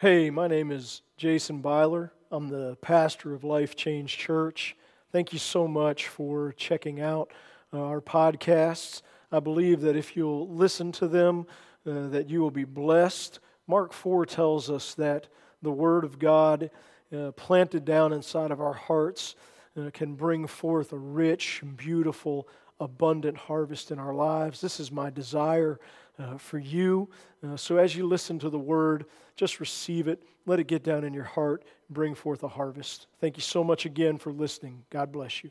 Hey, my name is Jason Byler. I'm the pastor of Life Change Church. Thank you so much for checking out uh, our podcasts. I believe that if you'll listen to them, uh, that you will be blessed. Mark 4 tells us that the Word of God uh, planted down inside of our hearts uh, can bring forth a rich, beautiful, abundant harvest in our lives. This is my desire uh, for you. Uh, so as you listen to the word, just receive it. Let it get down in your heart bring forth a harvest. Thank you so much again for listening. God bless you.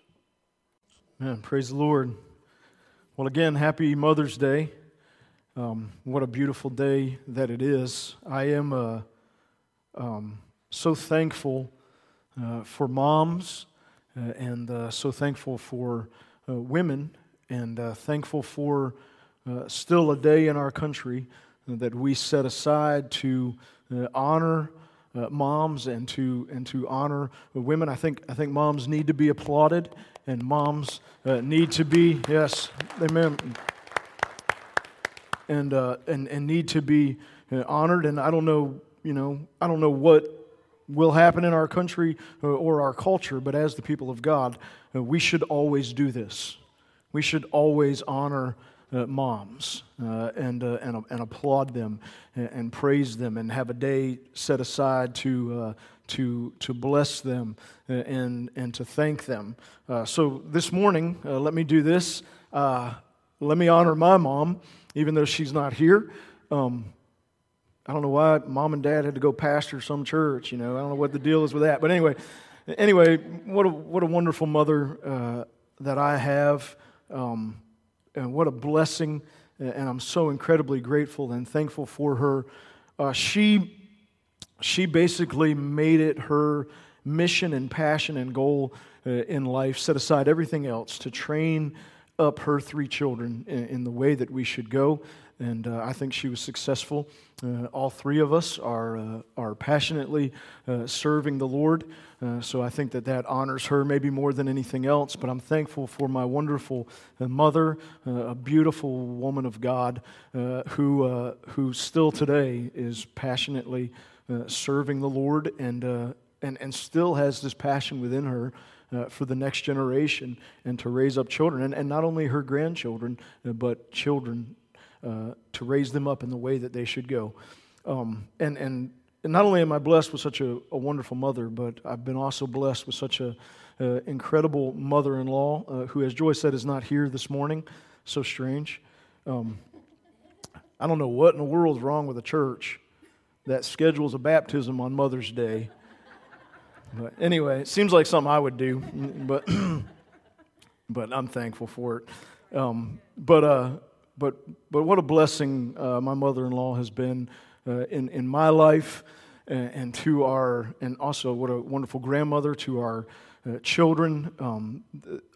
Man, praise the Lord. Well, again, happy Mother's Day. Um, what a beautiful day that it is. I am uh, um, so thankful uh, for moms uh, and uh, so thankful for women and thankful for uh, still a day in our country that we set aside to uh, honor uh, moms and to and to honor women. I think I think moms need to be applauded, and moms uh, need to be yes, amen, and and and need to be honored. And I don't know, you know, I don't know what will happen in our country or our culture, but as the people of God, we should always do this. We should always honor uh, moms uh, and, uh, and, and, applaud them and, and, praise them and have a day set aside to, uh, to, to bless them uh, and, and to thank them. Uh, so this morning, let me do this. let me honor my mom, even though she's not here. Um, I don't know why mom and dad had to go pastor some church. You know, I don't know what the deal is with that. But anyway, anyway, what a, what a wonderful mother that I have. Um, and what a blessing. And I'm so incredibly grateful and thankful for her. Uh, she, she basically made it her mission and passion and goal uh, in life, set aside everything else to train up her three children in, in the way that we should go and uh, I think she was successful. Uh, all three of us are, uh, are passionately uh, serving the Lord, uh, so I think that that honors her maybe more than anything else. But I'm thankful for my wonderful uh, mother, a beautiful woman of God who, who still today is passionately serving the Lord and, and, and still has this passion within her. Uh, for the next generation and to raise up children, and, and not only her grandchildren, uh, but children uh, to raise them up in the way that they should go. Um, and, and, and not only am I blessed with such a, a wonderful mother, but I've been also blessed with such an incredible mother in law uh, who, as Joy said, is not here this morning. So strange. Um, I don't know what in the world is wrong with the church that schedules a baptism on Mother's Day. But anyway, it seems like something I would do, but, but I'm thankful for it. Um, but uh, but, but what a blessing uh, my mother in law has been uh, in, in my life and, and, to our, and also what a wonderful grandmother to our uh, children. Um,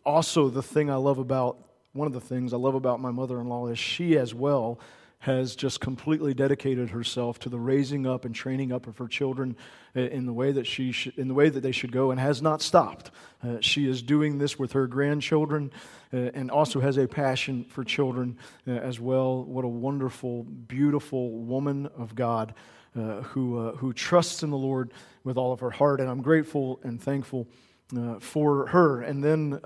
also, the thing I love about, one of the things I love about my mother in law is she as well has just completely dedicated herself to the raising up and training up of her children in the way that she sh- in the way that they should go and has not stopped. Uh, she is doing this with her grandchildren uh, and also has a passion for children uh, as well. What a wonderful, beautiful woman of God uh, who uh, who trusts in the Lord with all of her heart, and I'm grateful and thankful uh, for her. And then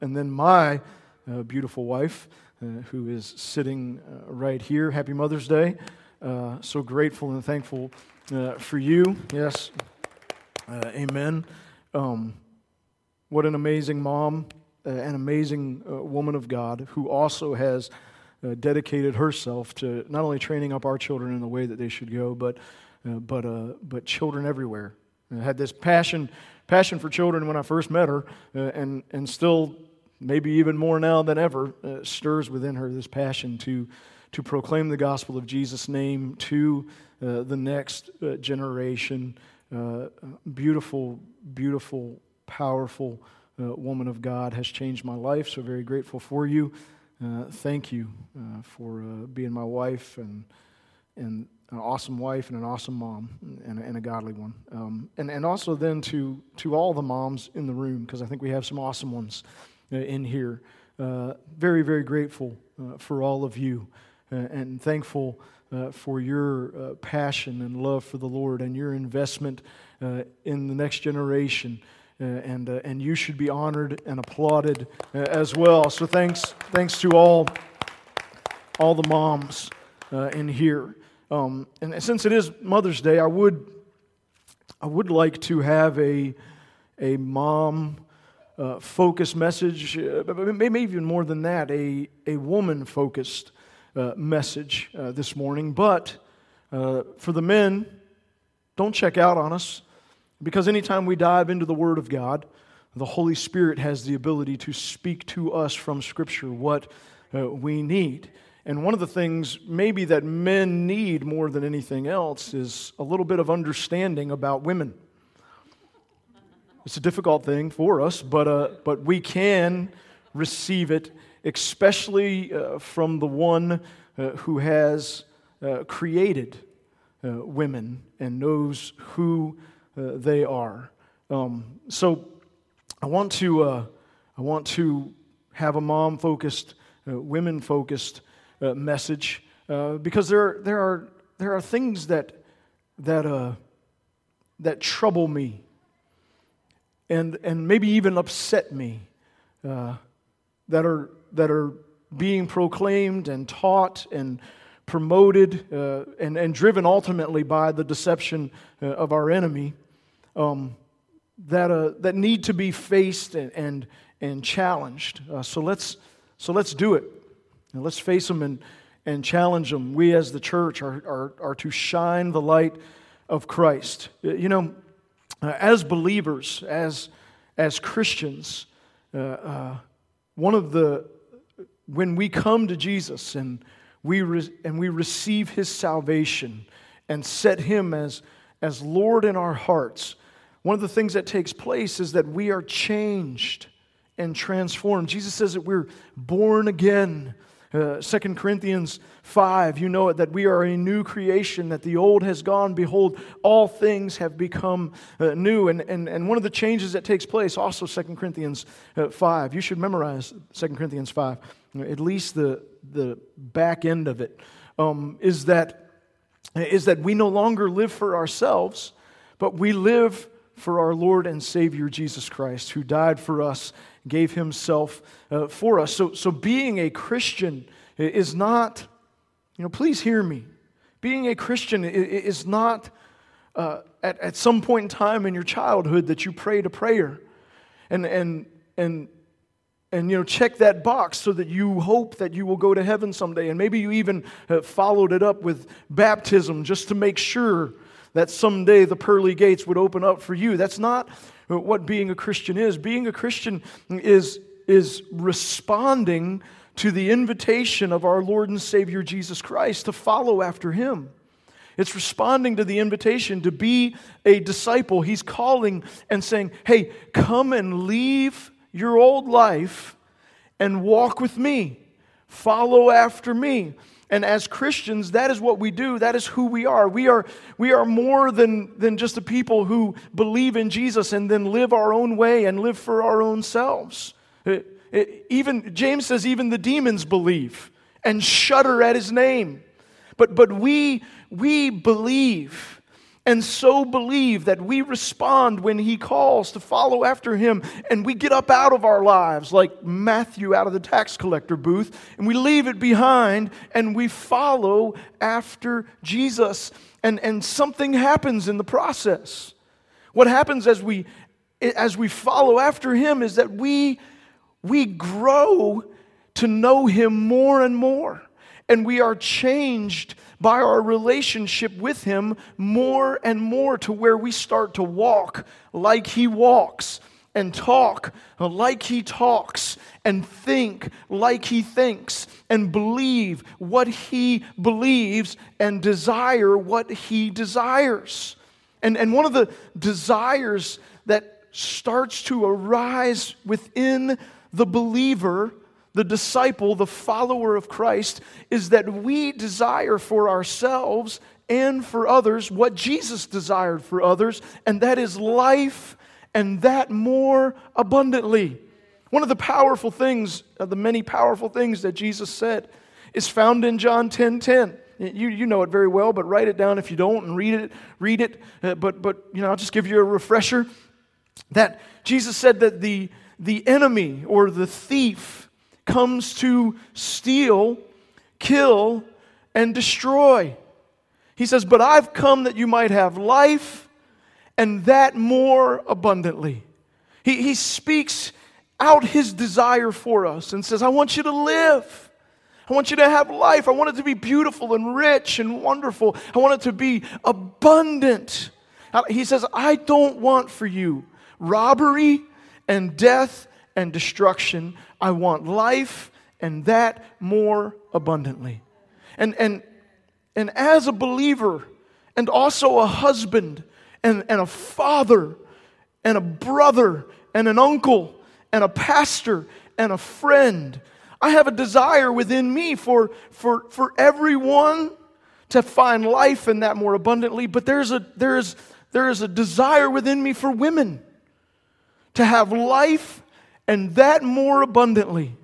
and then my beautiful wife uh, who is sitting uh, right here. Happy Mother's Day. Uh, so grateful and thankful uh, for you. Yes. Uh, amen. Um, what an amazing mom, uh, an amazing woman of God who also has dedicated herself to not only training up our children in the way that they should go, but, but, but children everywhere. I had this passion, passion for children when I first met her, and, and still maybe even more now than ever, uh, stirs within her this passion to, to proclaim the gospel of Jesus' name to uh, the next uh, generation. Uh, beautiful, beautiful, powerful uh, woman of God has changed my life, so very grateful for you. Uh, thank you for being my wife and, and an awesome wife and an awesome mom and, and a godly one. Um, and, and also then to, to all the moms in the room, because I think we have some awesome ones. Uh, in here. Uh, very, very grateful uh, for all of you and thankful uh, for your uh, passion and love for the Lord and your investment uh, in the next generation. Uh, and, uh, and you should be honored and applauded uh, as well. So thanks, thanks to all, all the moms in here. Um, and since it is Mother's Day, I would, I would like to have a, a mom uh, focused message, uh, maybe even more than that, a, a woman focused uh, message this morning. But for the men, don't check out on us because anytime we dive into the Word of God, the Holy Spirit has the ability to speak to us from Scripture what uh, we need. And one of the things maybe that men need more than anything else is a little bit of understanding about women. It's a difficult thing for us, but, uh, but we can receive it, especially uh, from the one uh, who has uh, created uh, women and knows who they are. Um, so I want to, I want to have a mom focused, women focused message because there, there, are, there are things that, that, that trouble me and, and maybe even upset me uh, that, are, that are being proclaimed and taught and promoted uh, and, and driven ultimately by the deception uh, of our enemy um, that, uh, that need to be faced and, and, and challenged. Uh, so, let's, so let's do it. And let's face them and, and challenge them. We as the church are, are, are to shine the light of Christ. You know, uh, as believers, as, as Christians, uh, uh, one of the, when we come to Jesus and we, re, and we receive his salvation and set him as, as Lord in our hearts, one of the things that takes place is that we are changed and transformed. Jesus says that we're born again. Uh, 2 Corinthians 5, you know it, that we are a new creation, that the old has gone. Behold, all things have become uh, new. And, and, and one of the changes that takes place, also 2 Corinthians uh, 5, you should memorize 2 Corinthians 5, at least the, the back end of it, um, is that, is that we no longer live for ourselves, but we live for our Lord and Savior Jesus Christ, who died for us, gave himself uh, for us. So, so being a Christian is not you know, please hear me. Being a Christian is not uh, at, at some point in time in your childhood that you prayed a prayer and, and, and, and you know, check that box so that you hope that you will go to heaven someday. And maybe you even uh, followed it up with baptism just to make sure that someday the pearly gates would open up for you. That's not what being a Christian is. Being a Christian is, is responding to the invitation of our Lord and Savior Jesus Christ to follow after him. It's responding to the invitation to be a disciple. He's calling and saying, Hey, come and leave your old life and walk with me. Follow after me. And as Christians, that is what we do. That is who we are. We are, we are more than, than just the people who believe in Jesus and then live our own way and live for our own selves. It, even James says even the demons believe and shudder at his name. But but we we believe and so believe that we respond when he calls to follow after him and we get up out of our lives like Matthew out of the tax collector booth and we leave it behind and we follow after Jesus and and something happens in the process. What happens as we as we follow after him is that we we grow to know Him more and more. And we are changed by our relationship with Him more and more to where we start to walk like He walks, and talk like He talks, and think like He thinks, and believe what He believes, and desire what He desires. And, and one of the desires that starts to arise within the believer, the disciple, the follower of Christ, is that we desire for ourselves and for others what Jesus desired for others, and that is life and that more abundantly. One of the powerful things, of the many powerful things that Jesus said, is found in John 10 10. You, you know it very well, but write it down if you don't and read it. Read it. Uh, but, but, you know, I'll just give you a refresher that Jesus said that the, the enemy or the thief comes to steal, kill, and destroy. He says, But I've come that you might have life and that more abundantly. He, he speaks out his desire for us and says, I want you to live. I want you to have life. I want it to be beautiful and rich and wonderful. I want it to be abundant. He says, I don't want for you robbery and death and destruction. I want life and that more abundantly. And, and, and as a believer, and also a husband, and, and a father, and a brother, and an uncle, and a pastor, and a friend, I have a desire within me for, for, for everyone to find life in that more abundantly, but there's a, there's, there is a desire within me for women to have life and that more abundantly.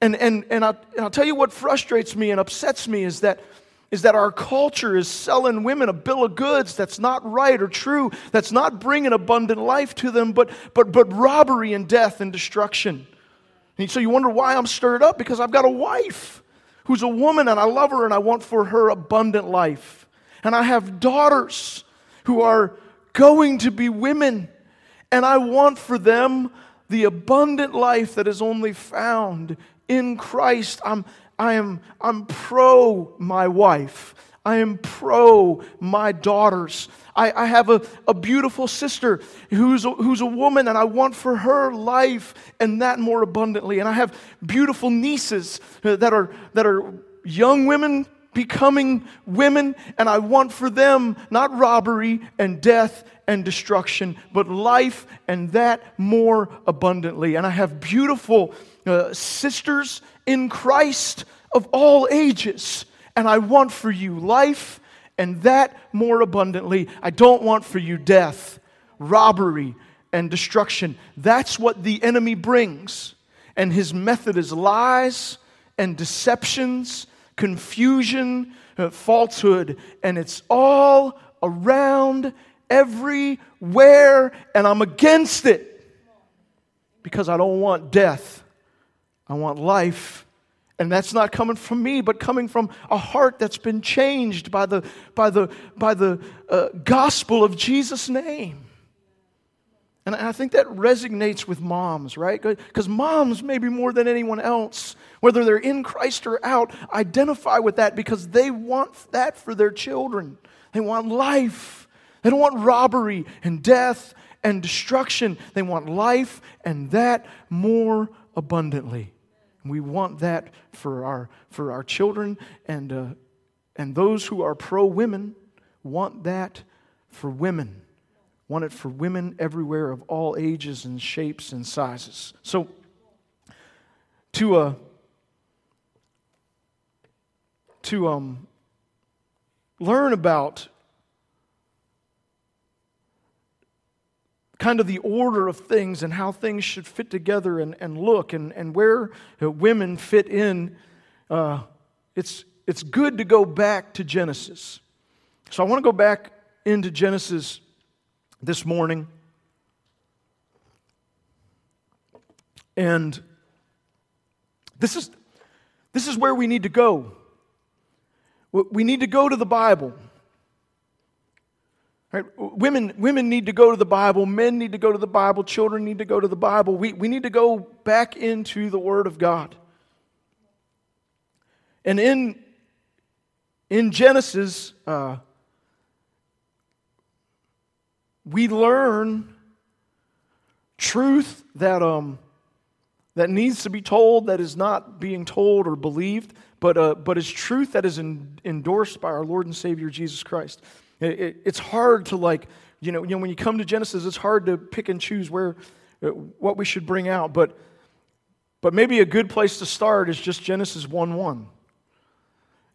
And, and, and, I'll, and I'll tell you what frustrates me and upsets me is that, is that our culture is selling women a bill of goods that's not right or true, that's not bringing abundant life to them, but, but, but robbery and death and destruction. And so you wonder why I'm stirred up? Because I've got a wife who's a woman and I love her and I want for her abundant life. And I have daughters who are going to be women and I want for them the abundant life that is only found in Christ. I'm, I am, I'm pro my wife. I am pro my daughters. I, I have a, a beautiful sister who's a, who's a woman, and I want for her life and that more abundantly. And I have beautiful nieces that are, that are young women becoming women, and I want for them not robbery and death and destruction, but life and that more abundantly. And I have beautiful uh, sisters in Christ of all ages, and I want for you life and that more abundantly. I don't want for you death, robbery, and destruction. That's what the enemy brings. And his method is lies and deceptions, confusion, uh, falsehood, and it's all around everywhere, and I'm against it because I don't want death. I want life. And that's not coming from me, but coming from a heart that's been changed by the, by the, by the uh, gospel of Jesus' name. And I think that resonates with moms, right? Because moms, maybe more than anyone else, whether they're in Christ or out, identify with that because they want that for their children. They want life. They don't want robbery and death and destruction. They want life and that more abundantly. We want that for our, for our children, and, uh, and those who are pro women want that for women. Want it for women everywhere of all ages and shapes and sizes. So, to, uh, to um, learn about kind of the order of things and how things should fit together and, and look and, and where uh, women fit in, uh, it's, it's good to go back to Genesis. So I want to go back into Genesis this morning. And this is, this is where we need to go. We need to go to the Bible. Right? Women, women need to go to the Bible, men need to go to the Bible, children need to go to the Bible. We, we need to go back into the Word of God. And in, in Genesis, uh, we learn truth that, um, that needs to be told, that is not being told or believed, but, uh, but is truth that is in, endorsed by our Lord and Savior Jesus Christ. It, it, it's hard to like, you know, you know, when you come to Genesis, it's hard to pick and choose where, uh, what we should bring out. But, but maybe a good place to start is just Genesis 1 1.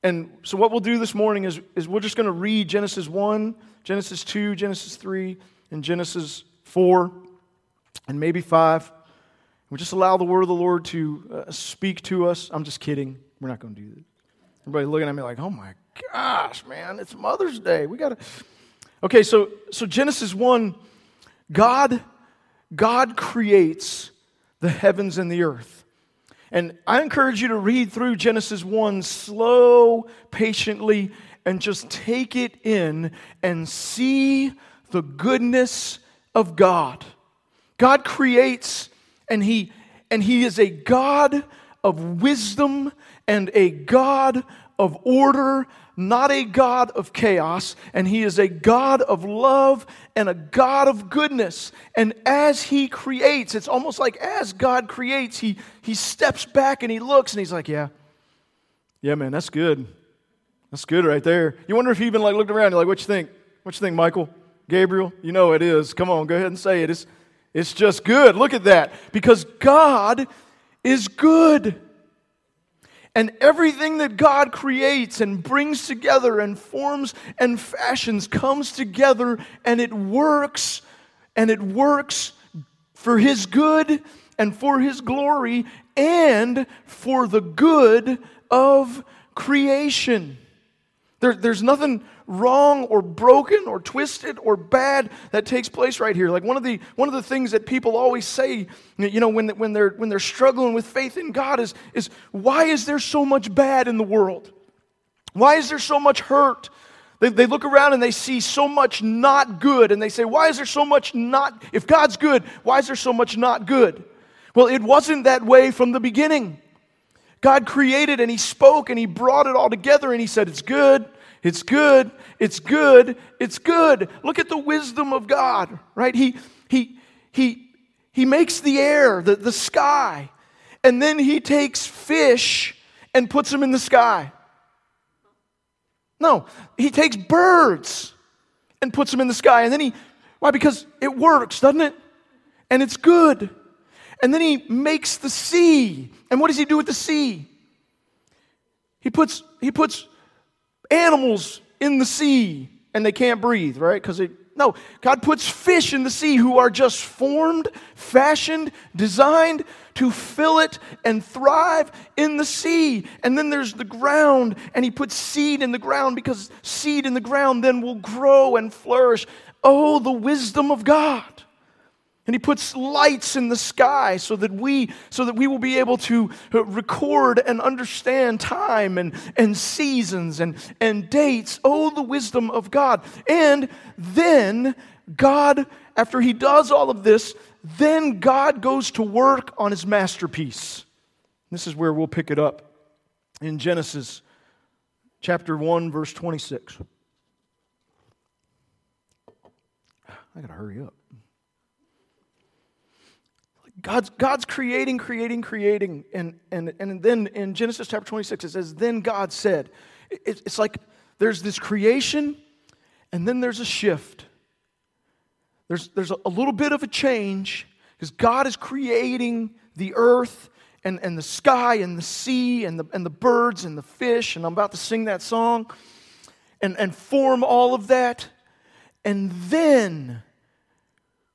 And so, what we'll do this morning is, is we're just going to read Genesis 1, Genesis 2, Genesis 3, and Genesis 4, and maybe 5. We just allow the word of the Lord to uh, speak to us. I'm just kidding. We're not going to do that. Everybody looking at me like, oh my gosh, man, it's Mother's Day. We got to. Okay, so so Genesis 1, God God creates the heavens and the earth. And I encourage you to read through Genesis 1 slow, patiently, and just take it in and see the goodness of God. God creates and he and he is a God of wisdom and a God of order, not a God of chaos, and He is a God of love and a God of goodness. And as He creates, it's almost like as God creates, He, he steps back and He looks and He's like, Yeah, yeah, man, that's good. That's good right there. You wonder if He even like looked around, you're like, What you think? What you think, Michael? Gabriel? You know it is. Come on, go ahead and say it. It's, it's just good. Look at that. Because God is good. And everything that God creates and brings together and forms and fashions comes together and it works and it works for His good and for His glory and for the good of creation. There, there's nothing wrong or broken or twisted or bad that takes place right here. Like one of the one of the things that people always say, you know, when, when they're when they're struggling with faith in God is, is why is there so much bad in the world? Why is there so much hurt? They, they look around and they see so much not good, and they say, Why is there so much not? If God's good, why is there so much not good? Well, it wasn't that way from the beginning. God created and He spoke and He brought it all together and He said, It's good, it's good, it's good, it's good. Look at the wisdom of God, right? He, he, he, he makes the air, the, the sky, and then He takes fish and puts them in the sky. No, He takes birds and puts them in the sky. And then He, why? Because it works, doesn't it? And it's good. And then he makes the sea. And what does he do with the sea? He puts, he puts animals in the sea and they can't breathe, right? Because it no, God puts fish in the sea who are just formed, fashioned, designed to fill it and thrive in the sea. And then there's the ground, and He puts seed in the ground because seed in the ground then will grow and flourish. Oh, the wisdom of God. And he puts lights in the sky so that we, so that we will be able to uh, record and understand time and, and seasons and, and dates. Oh, the wisdom of God. And then God, after he does all of this, then God goes to work on his masterpiece. This is where we'll pick it up in Genesis chapter 1, verse 26. I got to hurry up. God's, God's creating, creating, creating. And, and, and then in Genesis chapter 26, it says, Then God said, it, It's like there's this creation, and then there's a shift. There's, there's a, little bit of a change because God is creating the earth and, and the sky and the sea and the, and the birds and the fish. And I'm about to sing that song and, and form all of that. And then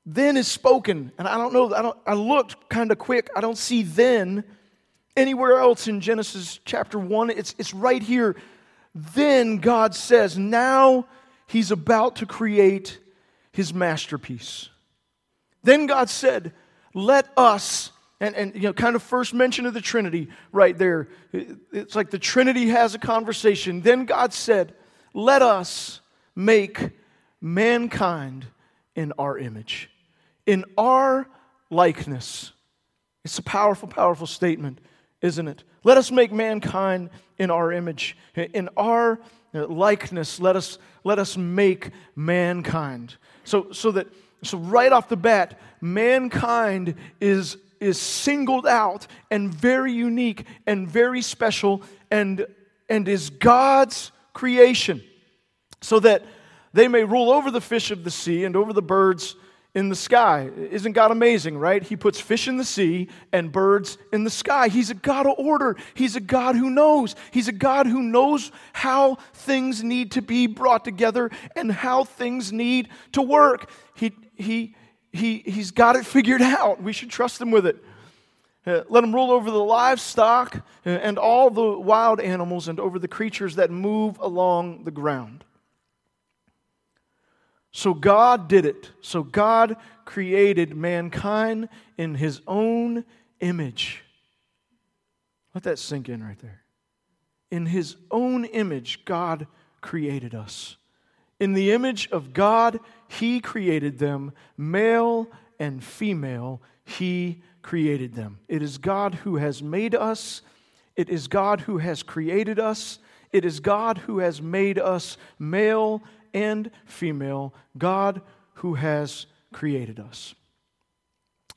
then is spoken. And I don't know, I, don't, I looked kind of quick. I don't see then anywhere else in Genesis chapter 1. It's, it's right here. Then God says, now he's about to create his masterpiece. Then God said, let us, and, and you know, kind of first mention of the Trinity right there. It's like the Trinity has a conversation. Then God said, let us make mankind in our image in our likeness. It's a powerful, powerful statement, isn't it? Let us make mankind in our image, in our likeness. Let us let us make mankind. So so that so right off the bat, mankind is is singled out and very unique and very special and and is God's creation, so that they may rule over the fish of the sea and over the birds in the sky. Isn't God amazing, right? He puts fish in the sea and birds in the sky. He's a God of order. He's a God who knows. He's a God who knows how things need to be brought together and how things need to work. He, he, he, he's got it figured out. We should trust him with it. Uh, let him rule over the livestock and all the wild animals and over the creatures that move along the ground. So God did it. So God created mankind in his own image. Let that sink in right there. In his own image, God created us. In the image of God, he created them, male and female, he created them. It is God who has made us, it is God who has created us, it is God who has made us male and female, God who has created us.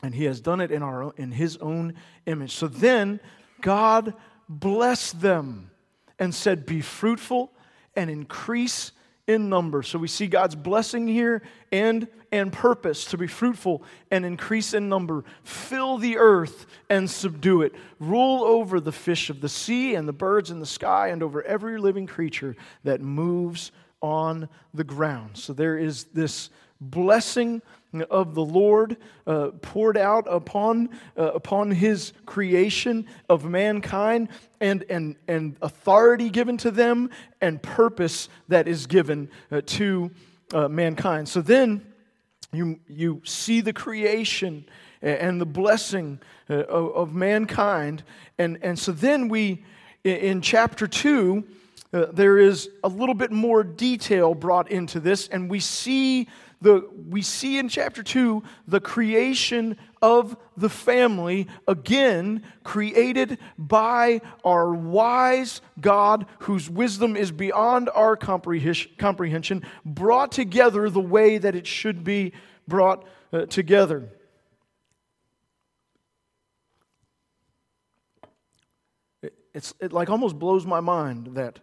And he has done it in, our, in his own image. So then God blessed them and said, Be fruitful and increase in number. So we see God's blessing here and, and purpose to be fruitful and increase in number. Fill the earth and subdue it. Rule over the fish of the sea and the birds in the sky and over every living creature that moves on the ground. So there is this blessing of the Lord uh, poured out upon, uh, upon his creation of mankind and, and, and authority given to them and purpose that is given uh, to uh, mankind. So then you, you see the creation and the blessing uh, of, of, mankind. And, and so then we, in chapter 2, uh, there is a little bit more detail brought into this, and we see the, we see in chapter 2 the creation of the family, again, created by our wise God, whose wisdom is beyond our comprehension, brought together the way that it should be brought uh, together. It, it's, it like almost blows my mind that,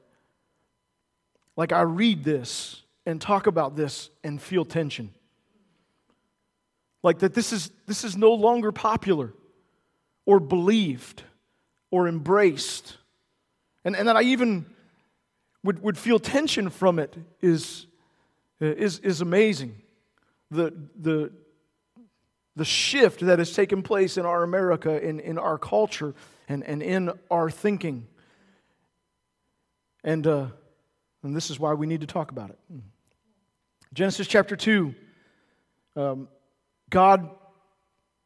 like, I read this and talk about this and feel tension. Like that this is, this is no longer popular or believed or embraced. And, and that I even would, would feel tension from it is, is, is amazing. The, the, the shift that has taken place in our America, in, in our culture, and, and in our thinking. And, uh, and this is why we need to talk about it. Genesis chapter 2, um, God,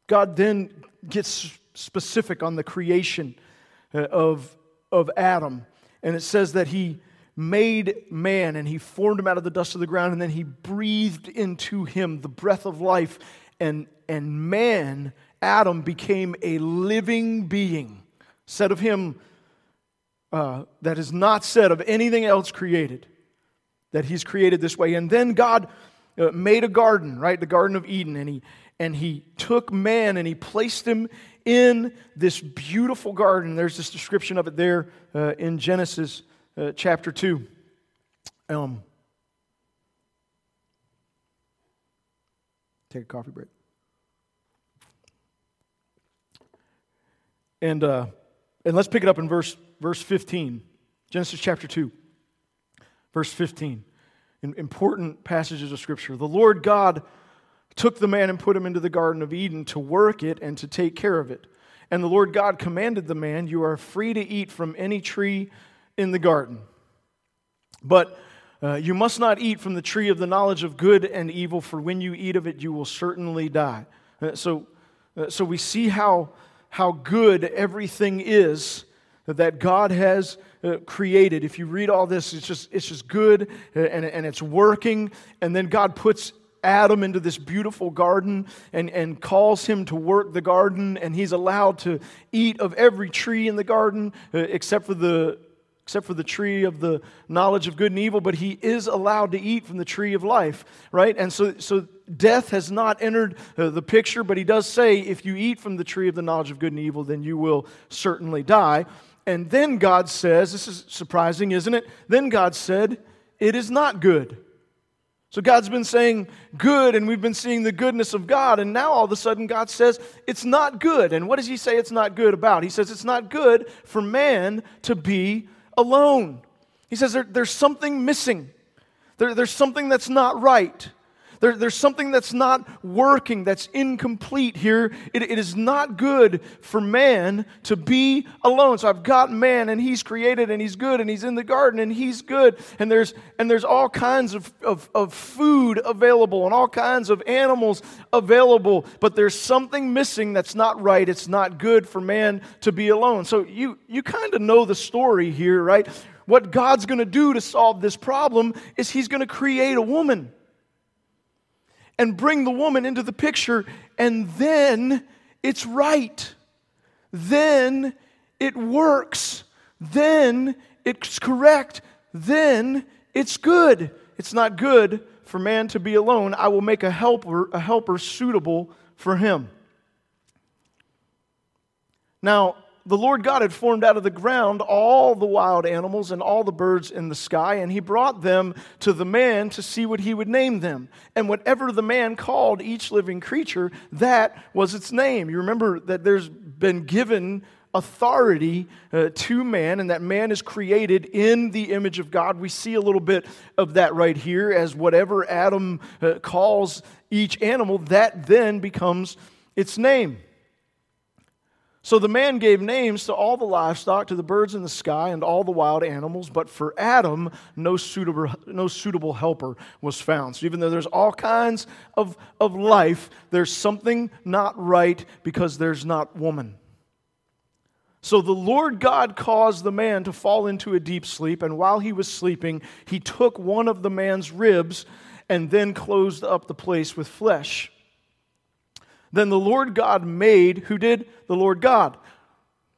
God then gets specific on the creation uh, of, of Adam. And it says that he made man and he formed him out of the dust of the ground and then he breathed into him the breath of life. And, and man, Adam, became a living being. Said of him, uh, that is not said of anything else created that he's created this way. And then God uh, made a garden, right? The Garden of Eden. And he, and he took man and he placed him in this beautiful garden. There's this description of it there uh, in Genesis uh, chapter 2. Um, take a coffee break. And, uh, and let's pick it up in verse, verse 15, Genesis chapter 2. Verse 15, important passages of Scripture. The Lord God took the man and put him into the Garden of Eden to work it and to take care of it. And the Lord God commanded the man, You are free to eat from any tree in the garden. But uh, you must not eat from the tree of the knowledge of good and evil, for when you eat of it, you will certainly die. Uh, so, uh, so we see how, how good everything is that God has uh, created. If you read all this, it's just, it's just good uh, and, and it's working. And then God puts Adam into this beautiful garden and, and calls him to work the garden, and he's allowed to eat of every tree in the garden uh, except for the except for the tree of the knowledge of good and evil, but he is allowed to eat from the tree of life, right? And so, so death has not entered the picture, but he does say, if you eat from the tree of the knowledge of good and evil, then you will certainly die. And then God says, this is surprising, isn't it? Then God said, it is not good. So God's been saying good, and we've been seeing the goodness of God, and now all of a sudden God says it's not good. And what does He say it's not good about? He says it's not good for man to be alone. He says there, there's something missing, there, there's something that's not right. There, there's something that's not working, that's incomplete here. It, it is not good for man to be alone. So I've got man, and he's created, and he's good, and he's in the garden, and he's good. And there's, and there's all kinds of, of, of food available, and all kinds of animals available. But there's something missing that's not right. It's not good for man to be alone. So you, you kind of know the story here, right? What God's going to do to solve this problem is he's going to create a woman and bring the woman into the picture, and then it's right. Then it works. Then it's correct. Then it's good. It's not good for man to be alone. I will make a helper, a helper suitable for him. Now, the Lord God had formed out of the ground all the wild animals and all the birds in the sky, and he brought them to the man to see what he would name them. And whatever the man called each living creature, that was its name. You remember that there's been given authority uh, to man, and that man is created in the image of God. We see a little bit of that right here, as whatever Adam uh, calls each animal, that then becomes its name. So the man gave names to all the livestock, to the birds in the sky, and all the wild animals, but for Adam, no suitable, no suitable helper was found. So even though there's all kinds of, of life, there's something not right because there's not woman. So the Lord God caused the man to fall into a deep sleep, and while he was sleeping, he took one of the man's ribs and then closed up the place with flesh. Then the Lord God made, who did? The Lord God.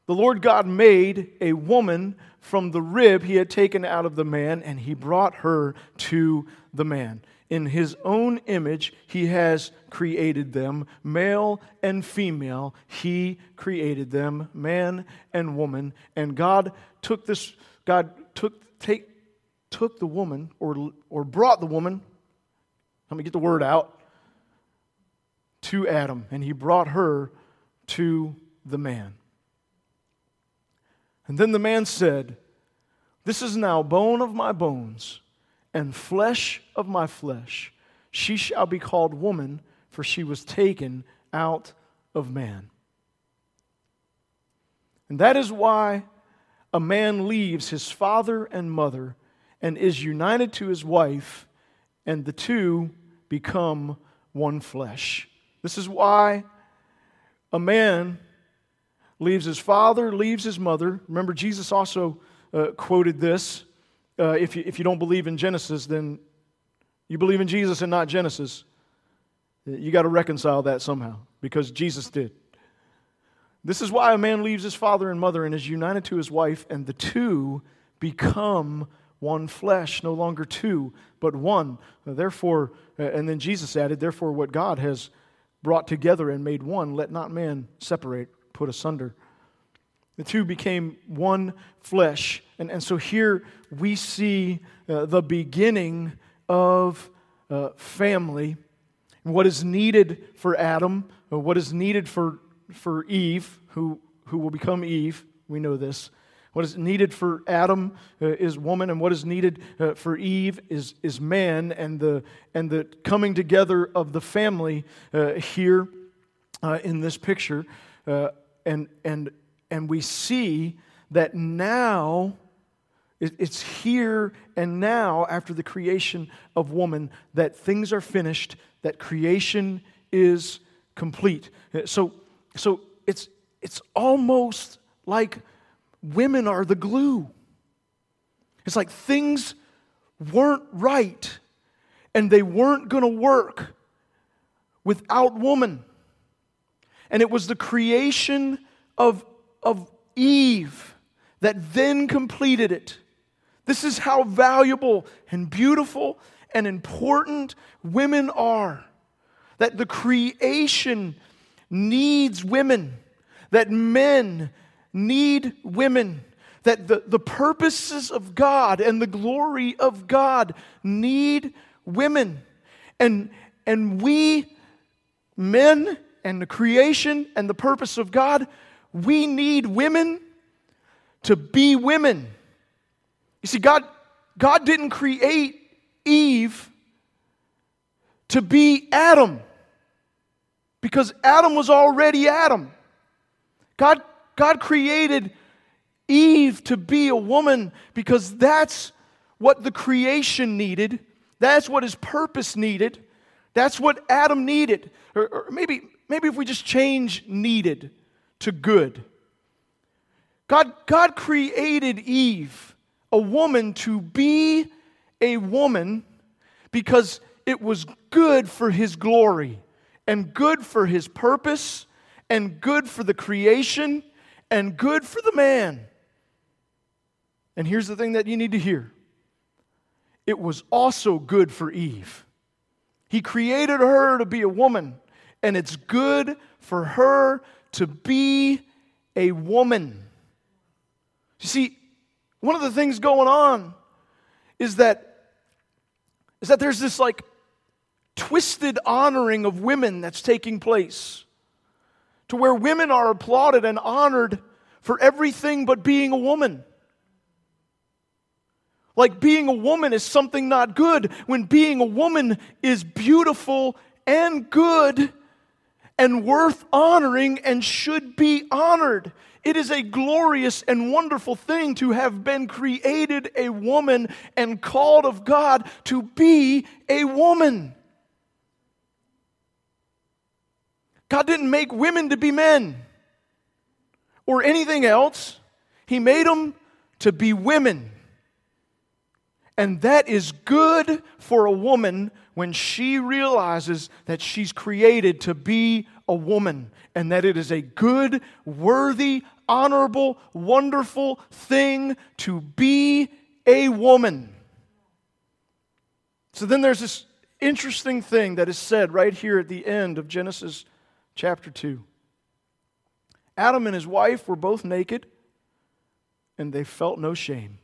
The Lord God made a woman from the rib he had taken out of the man, and he brought her to the man. In his own image, he has created them, male and female. He created them, man and woman. And God took this, God took, take, took the woman, or, or brought the woman, let me get the word out, to Adam, and he brought her to the man. And then the man said, This is now bone of my bones and flesh of my flesh. She shall be called woman, for she was taken out of man. And that is why a man leaves his father and mother and is united to his wife, and the two become one flesh. This is why a man leaves his father, leaves his mother. Remember, Jesus also uh, quoted this. Uh, if, you, if you don't believe in Genesis, then you believe in Jesus and not Genesis. You got to reconcile that somehow because Jesus did. This is why a man leaves his father and mother and is united to his wife, and the two become one flesh, no longer two, but one. Therefore, uh, and then Jesus added, therefore, what God has brought together and made one, let not man separate, put asunder. The two became one flesh. And, and so here we see uh, the beginning of uh, family. What is needed for Adam, uh, what is needed for, for Eve, who, who will become Eve, we know this. What is needed for Adam uh, is woman, and what is needed uh, for Eve is, is man, and the, and the coming together of the family uh, here uh, in this picture. Uh, and, and, and we see that now, it's here and now, after the creation of woman, that things are finished, that creation is complete. Uh, so, so it's, it's almost like women are the glue. It's like things weren't right and they weren't going to work without woman. And it was the creation of, of Eve that then completed it. This is how valuable and beautiful and important women are. That the creation needs women, that men need women. That the, the purposes of God and the glory of God need women. And, and we, men, and the creation and the purpose of God, we need women to be women. You see, God, God didn't create Eve to be Adam because Adam was already Adam. God, God created Eve to be a woman because that's what the creation needed. That's what his purpose needed. That's what Adam needed. Or, or, maybe, maybe if we just change needed to good. God, God created Eve, a woman, to be a woman because it was good for his glory and good for his purpose and good for the creation and good for the man. And here's the thing that you need to hear it was also good for Eve. He created her to be a woman, and it's good for her to be a woman. You see, one of the things going on is that is that there's this like twisted honoring of women that's taking place to where women are applauded and honored for everything but being a woman. Like being a woman is something not good when being a woman is beautiful and good and worth honoring and should be honored. It is a glorious and wonderful thing to have been created a woman and called of God to be a woman. God didn't make women to be men or anything else, He made them to be women. And that is good for a woman when she realizes that she's created to be a woman and that it is a good, worthy, honorable, wonderful thing to be a woman. So then there's this interesting thing that is said right here at the end of Genesis chapter 2. Adam and his wife were both naked, and they felt no shame.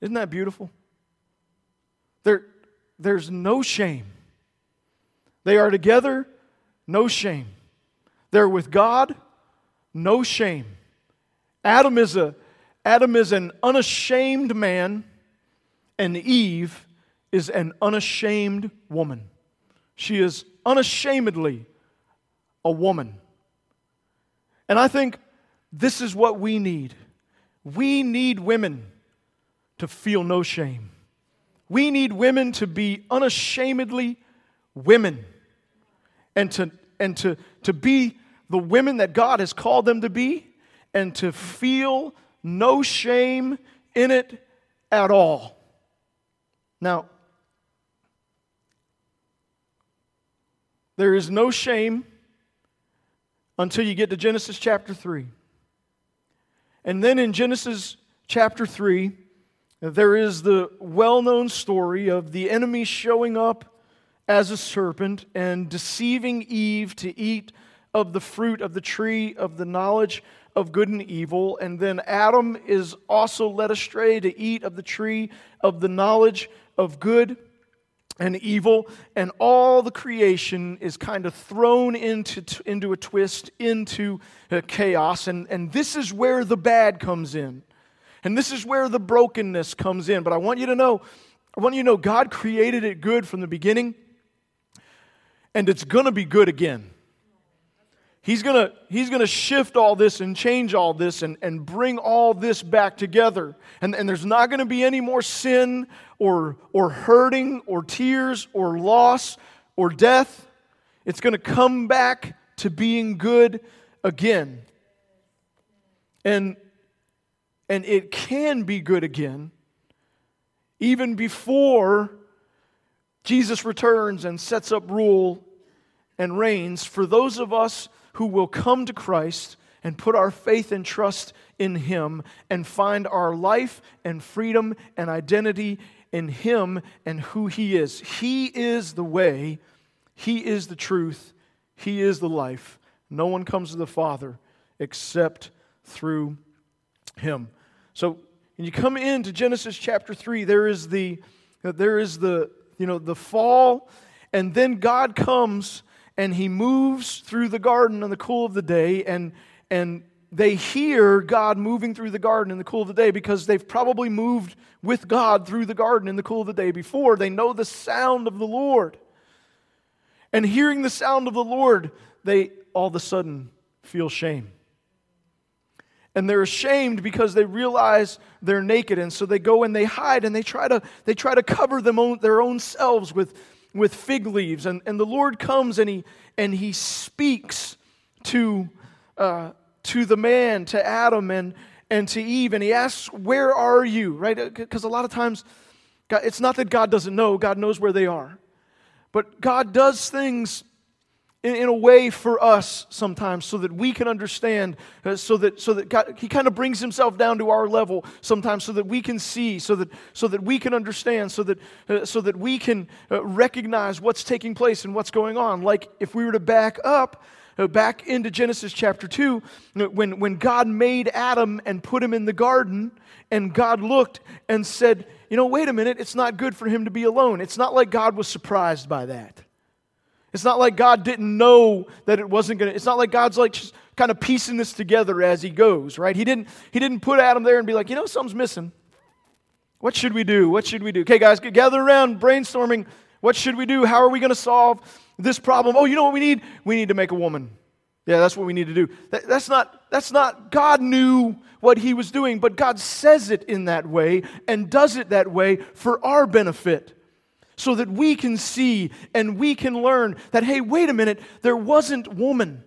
Isn't that beautiful? There, there's no shame. They are together, no shame. They're with God, no shame. Adam is, a, Adam is an unashamed man, and Eve is an unashamed woman. She is unashamedly a woman. And I think this is what we need. We need women to feel no shame. We need women to be unashamedly women and to, and to, to be the women that God has called them to be and to feel no shame in it at all. Now, there is no shame until you get to Genesis chapter 3. And then in Genesis chapter 3, there is the well known story of the enemy showing up as a serpent and deceiving Eve to eat of the fruit of the tree of the knowledge of good and evil. And then Adam is also led astray to eat of the tree of the knowledge of good and evil, and all the creation is kind of thrown into, into a twist, into uh, chaos. And, and this is where the bad comes in. And this is where the brokenness comes in. But I want you to know, I want you to know God created it good from the beginning, and it's going to be good again. He's going to he's gonna shift all this and change all this and, and bring all this back together. And, and there's not going to be any more sin or, or hurting or tears or loss or death. It's going to come back to being good again. And, and it can be good again even before Jesus returns and sets up rule and reigns for those of us who will come to Christ and put our faith and trust in Him and find our life and freedom and identity in Him and who He is. He is the way, He is the truth, He is the life. No one comes to the Father except through Him. So, when you come into Genesis chapter 3, there is the, there is the, you know, the fall, and then God comes and he moves through the garden in the cool of the day and and they hear God moving through the garden in the cool of the day because they've probably moved with God through the garden in the cool of the day before. They know the sound of the Lord. And hearing the sound of the Lord, they all of a sudden feel shame. And they're ashamed because they realize they're naked. And so they go and they hide and they try to, they try to cover them own, their own selves with, with fig leaves. And, and the Lord comes and he, and he speaks to, uh, to the man, to Adam and, and to Eve. And he asks, Where are you? Right? Because a lot of times, God, it's not that God doesn't know, God knows where they are. But God does things in, in a way for us sometimes so that we can understand, uh, so that, so that God, He kind of brings Himself down to our level sometimes so that we can see, so that, so that we can understand, so that, uh, so that we can uh, recognize what's taking place and what's going on. Like if we were to back up, uh, back into Genesis chapter 2, when, when God made Adam and put him in the garden, and God looked and said, You know, wait a minute, it's not good for him to be alone. It's not like God was surprised by that. It's not like God didn't know that it wasn't going to, it's not like God's like just kind of piecing this together as he goes, right? He didn't, he didn't put Adam there and be like, you know, something's missing. What should we do? What should we do? Okay, guys, gather around brainstorming. What should we do? How are we going to solve this problem? Oh, you know what we need? We need to make a woman. Yeah, that's what we need to do. That, that's not, that's not, God knew what he was doing, but God says it in that way and does it that way for our benefit so that we can see and we can learn that, hey, wait a minute, there wasn't woman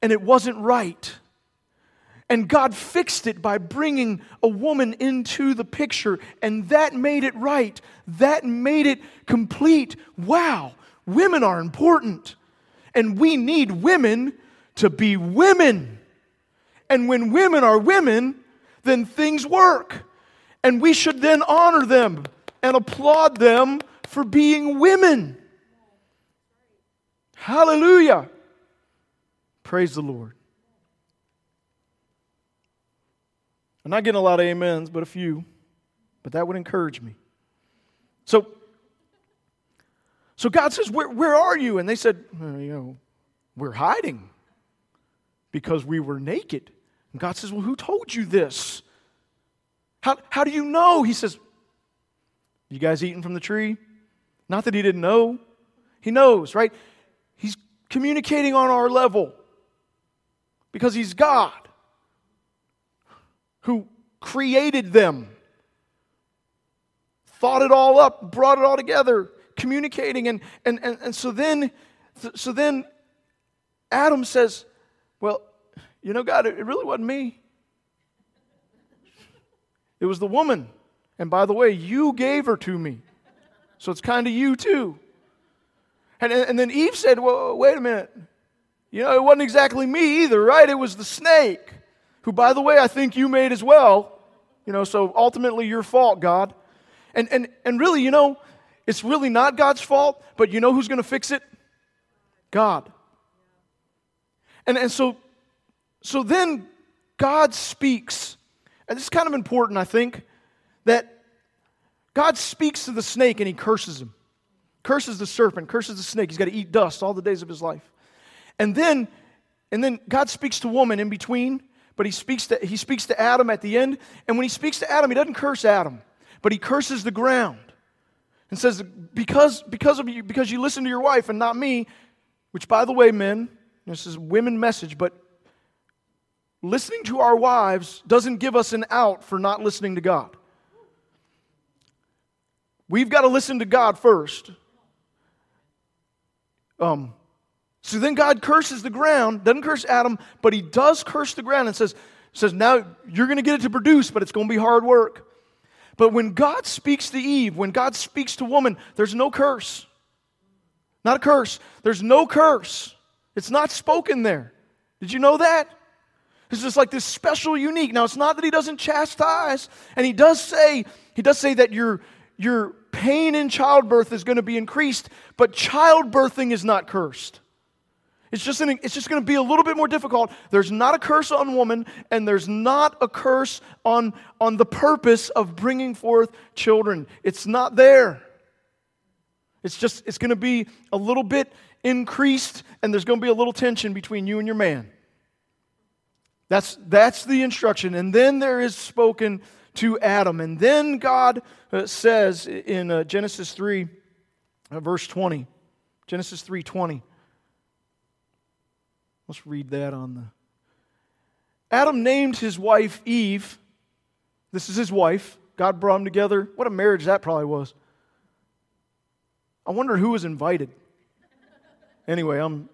and it wasn't right. And God fixed it by bringing a woman into the picture, and that made it right. That made it complete. Wow, women are important. And we need women to be women. And when women are women, then things work. And we should then honor them and applaud them for being women. Hallelujah. Praise the Lord. I'm not getting a lot of amens, but a few. But that would encourage me. So, so God says, Where, where are you? And they said, well, You know, we're hiding because we were naked. And God says, Well, who told you this? How, how do you know? He says, You guys eating from the tree? Not that he didn't know, he knows, right? He's communicating on our level because he's God who created them, thought it all up, brought it all together, communicating. And, and, and, and so, then, so then Adam says, Well, you know, God, it really wasn't me. It was the woman. And by the way, you gave her to me. So it's kind of you too. And, and then Eve said, Well, wait a minute. You know, it wasn't exactly me either, right? It was the snake, who, by the way, I think you made as well. You know, so ultimately your fault, God. And, and, and really, you know, it's really not God's fault, but you know who's going to fix it? God. And, and so, so then God speaks. And this is kind of important, I think, that God speaks to the snake and he curses him. Curses the serpent, curses the snake. He's got to eat dust all the days of his life. And then, and then God speaks to woman in between, but he speaks to he speaks to Adam at the end. And when he speaks to Adam, he doesn't curse Adam, but he curses the ground. And says, because, because of you, because you listen to your wife and not me, which by the way, men, this is women message, but listening to our wives doesn't give us an out for not listening to God. We've got to listen to God first. Um, so then God curses the ground, doesn't curse Adam, but he does curse the ground and says, says Now you're going to get it to produce, but it's going to be hard work. But when God speaks to Eve, when God speaks to woman, there's no curse. Not a curse. There's no curse. It's not spoken there. Did you know that? It's just like this special, unique. Now, it's not that he doesn't chastise, and he does say, he does say that you're your pain in childbirth is going to be increased, but childbirthing is not cursed. It's just, an, it's just going to be a little bit more difficult. There's not a curse on woman, and there's not a curse on, on the purpose of bringing forth children. It's not there. It's just, it's going to be a little bit increased, and there's going to be a little tension between you and your man. That's, that's the instruction. And then there is spoken to Adam. And then God uh, says in uh, Genesis 3, uh, verse 20, Genesis 3:20. Let's read that on the Adam named his wife Eve. This is his wife. God brought them together. What a marriage that probably was. I wonder who was invited. Anyway, I'm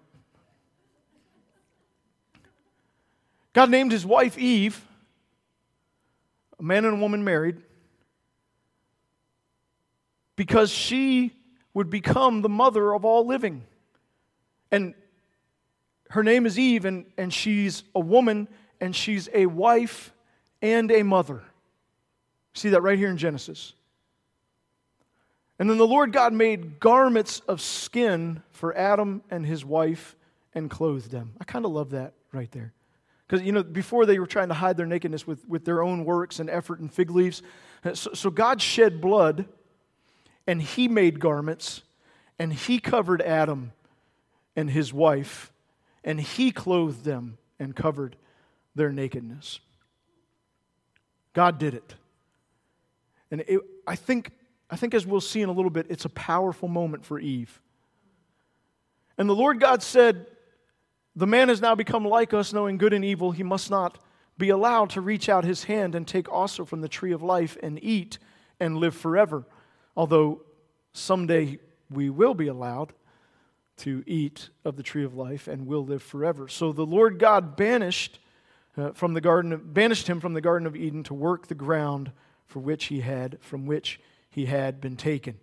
God named his wife Eve, a man and a woman married, because she would become the mother of all living. And her name is Eve, and, and she's a woman, and she's a wife and a mother. See that right here in Genesis. And then the Lord God made garments of skin for Adam and his wife and clothed them. I kind of love that right there. Because, you know, before they were trying to hide their nakedness with, with their own works and effort and fig leaves. So, so God shed blood and he made garments and he covered Adam and his wife and he clothed them and covered their nakedness. God did it. And it, I, think, I think, as we'll see in a little bit, it's a powerful moment for Eve. And the Lord God said, The man has now become like us, knowing good and evil. He must not be allowed to reach out his hand and take also from the tree of life and eat and live forever. Although someday we will be allowed to eat of the tree of life and will live forever. So the Lord God banished uh, from the garden of, banished him from the garden of Eden to work the ground for which he had from which he had been taken.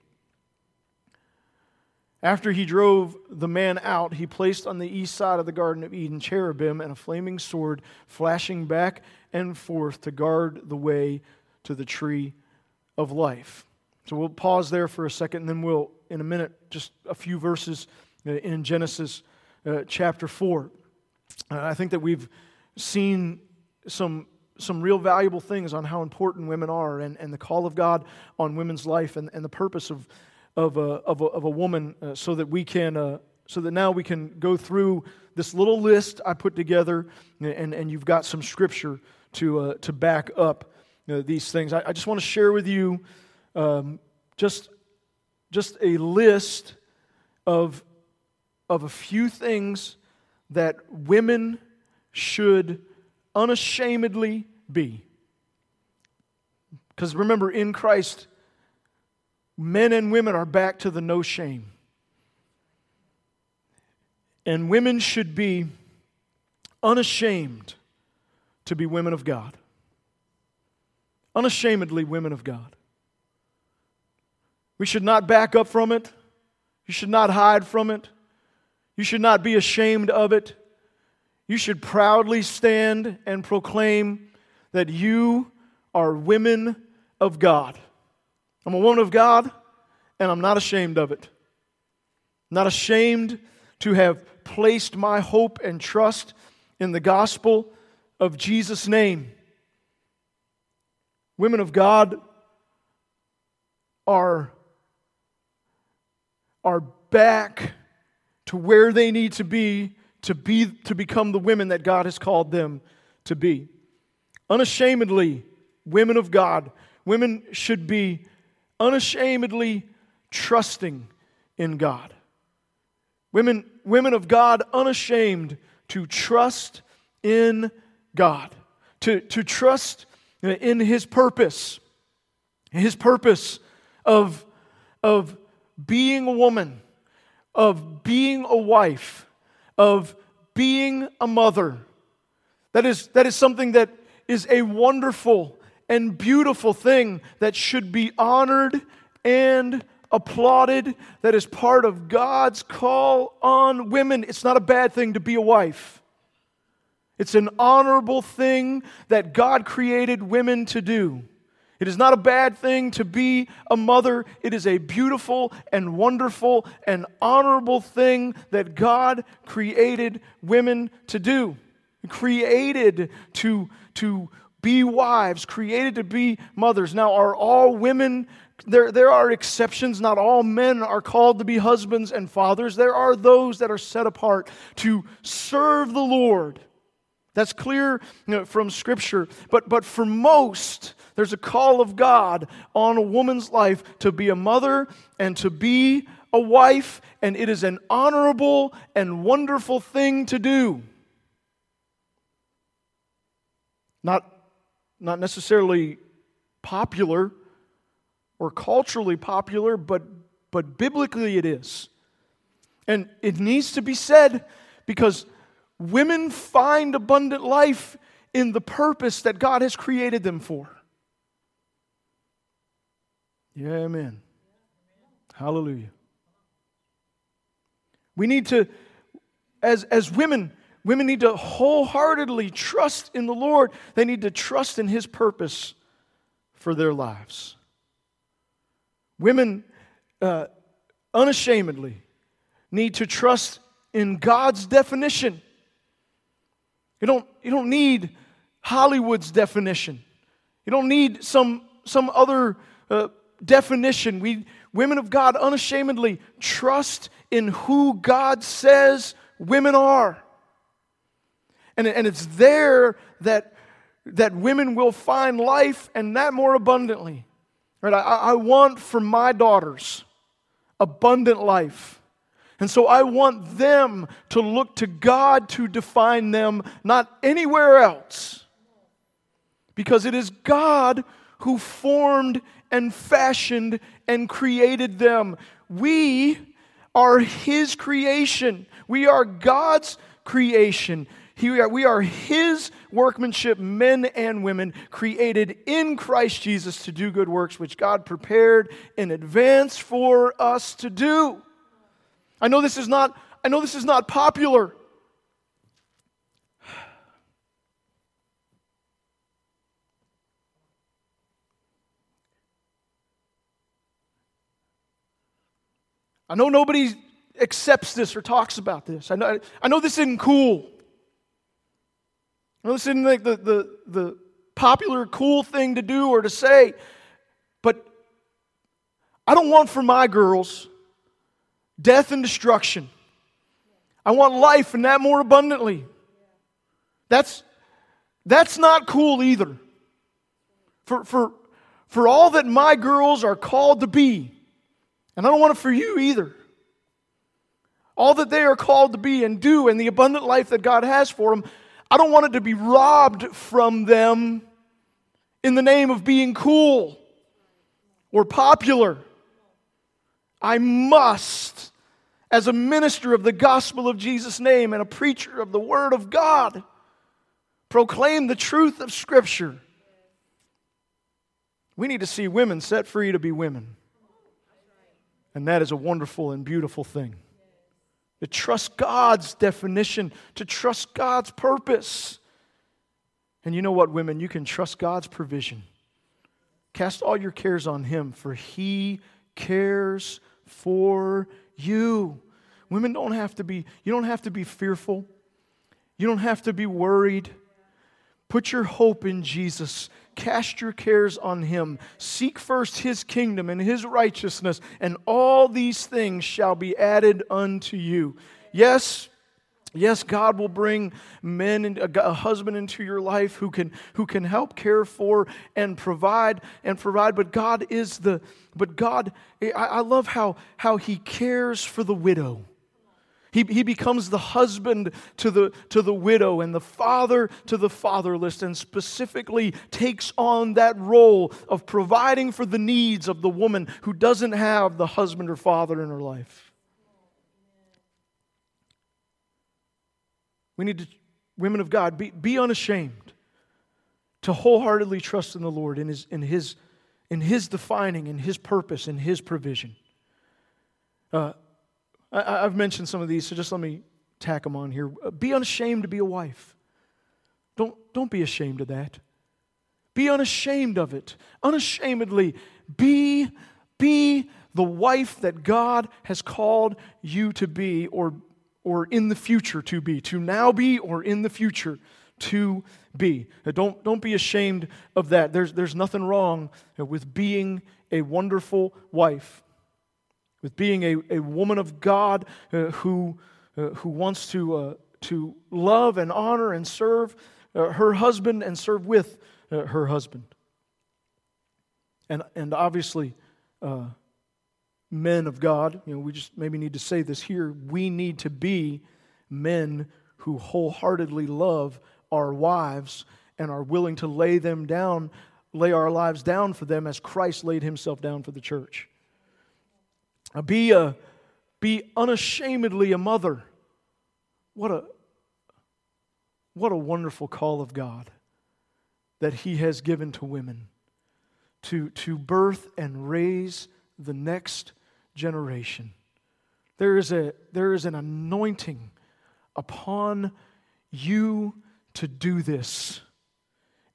After he drove the man out, he placed on the east side of the Garden of Eden cherubim and a flaming sword flashing back and forth to guard the way to the tree of life. So we'll pause there for a second, and then we'll, in a minute, just a few verses uh, in Genesis uh, chapter 4. Uh, I think that we've seen some some real valuable things on how important women are and, and the call of God on women's life and, and the purpose of, of, a, of, a, of a woman uh, so that we can, uh, so that now we can go through this little list I put together and, and you've got some scripture to, uh, to back up uh, these things. I, I, just want to share with you um, just, just a list of, of a few things that women should unashamedly be. Because remember, in Christ, men and women are back to the no shame. And women should be unashamed to be women of God. Unashamedly, women of God. We should not back up from it. You should not hide from it. You should not be ashamed of it. You should proudly stand and proclaim that you are women of God. I'm a woman of God, and I'm not ashamed of it. Not ashamed to have placed my hope and trust in the gospel of Jesus' name. Women of God are, are back to where they need to be to, be to become the women that God has called them to be. Unashamedly, women of God, women should be unashamedly trusting in God. Women, women of God, unashamed to trust in God, to, to trust in His purpose, His purpose of, of being a woman, of being a wife, of being a mother. That is, that is something that is a wonderful and beautiful thing that should be honored and applauded. That is part of God's call on women. It's not a bad thing to be a wife. It's an honorable thing that God created women to do. It is not a bad thing to be a mother. It is a beautiful and wonderful and honorable thing that God created women to do. Created to, to be wives, created to be mothers. Now, are all women, there, there are exceptions. Not all men are called to be husbands and fathers. There are those that are set apart to serve the Lord. That's clear you know, from Scripture. But, but for most, there's a call of God on a woman's life to be a mother and to be a wife, and it is an honorable and wonderful thing to do. Not, not necessarily popular or culturally popular, but, but biblically it is. And it needs to be said because women find abundant life in the purpose that God has created them for. Yeah, amen. Hallelujah. We need to, as, as women, women need to wholeheartedly trust in the Lord. They need to trust in His purpose for their lives. Women, uh, unashamedly, need to trust in God's definition. You don't, you don't need Hollywood's definition. You don't need some, some other uh, definition. We, women of God, unashamedly trust in who God says women are. And, and it's there that, that women will find life and that more abundantly. Right? I, I want for my daughters abundant life. And so I want them to look to God to define them, not anywhere else. Because it is God who formed and fashioned and created them. We are His creation, we are God's creation. We are His workmanship, men and women, created in Christ Jesus to do good works, which God prepared in advance for us to do. I know this is not, I know this is not popular. I know nobody accepts this or talks about this. I know, I know this isn't cool. This isn't like the, the, the popular, cool thing to do or to say, but I don't want for my girls death and destruction. I want life and that more abundantly. That's, that's not cool either. For, for, for all that my girls are called to be, and I don't want it for you either. All that they are called to be and do and the abundant life that God has for them, I don't want it to be robbed from them in the name of being cool or popular. I must, as a minister of the gospel of Jesus' name and a preacher of the word of God, proclaim the truth of Scripture. We need to see women set free to be women. And that is a wonderful and beautiful thing. To trust God's definition, to trust God's purpose. And you know what, women? You can trust God's provision. Cast all your cares on Him, for He cares for you. Women don't have to be, you don't have to be fearful. You don't have to be worried. Put your hope in Jesus. Cast your cares on him. Seek first his kingdom and his righteousness, and all these things shall be added unto you. Yes, Yes, God will bring men and uh, a husband into your life who can, who can help care for and provide and provide. But God is the, but God, I love how, how He cares for the widow. He, he becomes the husband to the, to the widow and the father to the fatherless, and specifically takes on that role of providing for the needs of the woman who doesn't have the husband or father in her life. We need to, women of God, be, be unashamed to wholeheartedly trust in the Lord, in his, in, his, in his defining, in His purpose, in His provision. Uh, I, have mentioned some of these, so just let me tack them on here. Uh, be unashamed to be a wife. Don't, don't be ashamed of that. Be unashamed of it. Unashamedly, be, be the wife that God has called you to be, or, or in the future to be, to now be, or in the future to be. Don't, don't be ashamed of that. There's, there's nothing wrong with being a wonderful wife with being a, a woman of God uh, who, uh, who wants to, uh, to love and honor and serve uh, her husband and serve with uh, her husband. And, and obviously, men of God, you know, we just maybe need to say this here. We need to be men who wholeheartedly love our wives and are willing to lay them down, lay our lives down for them as Christ laid himself down for the church. Be, a, be unashamedly a mother. What a, what a wonderful call of God that He has given to women to, to birth and raise the next generation. There is, a, there is an anointing upon you to do this.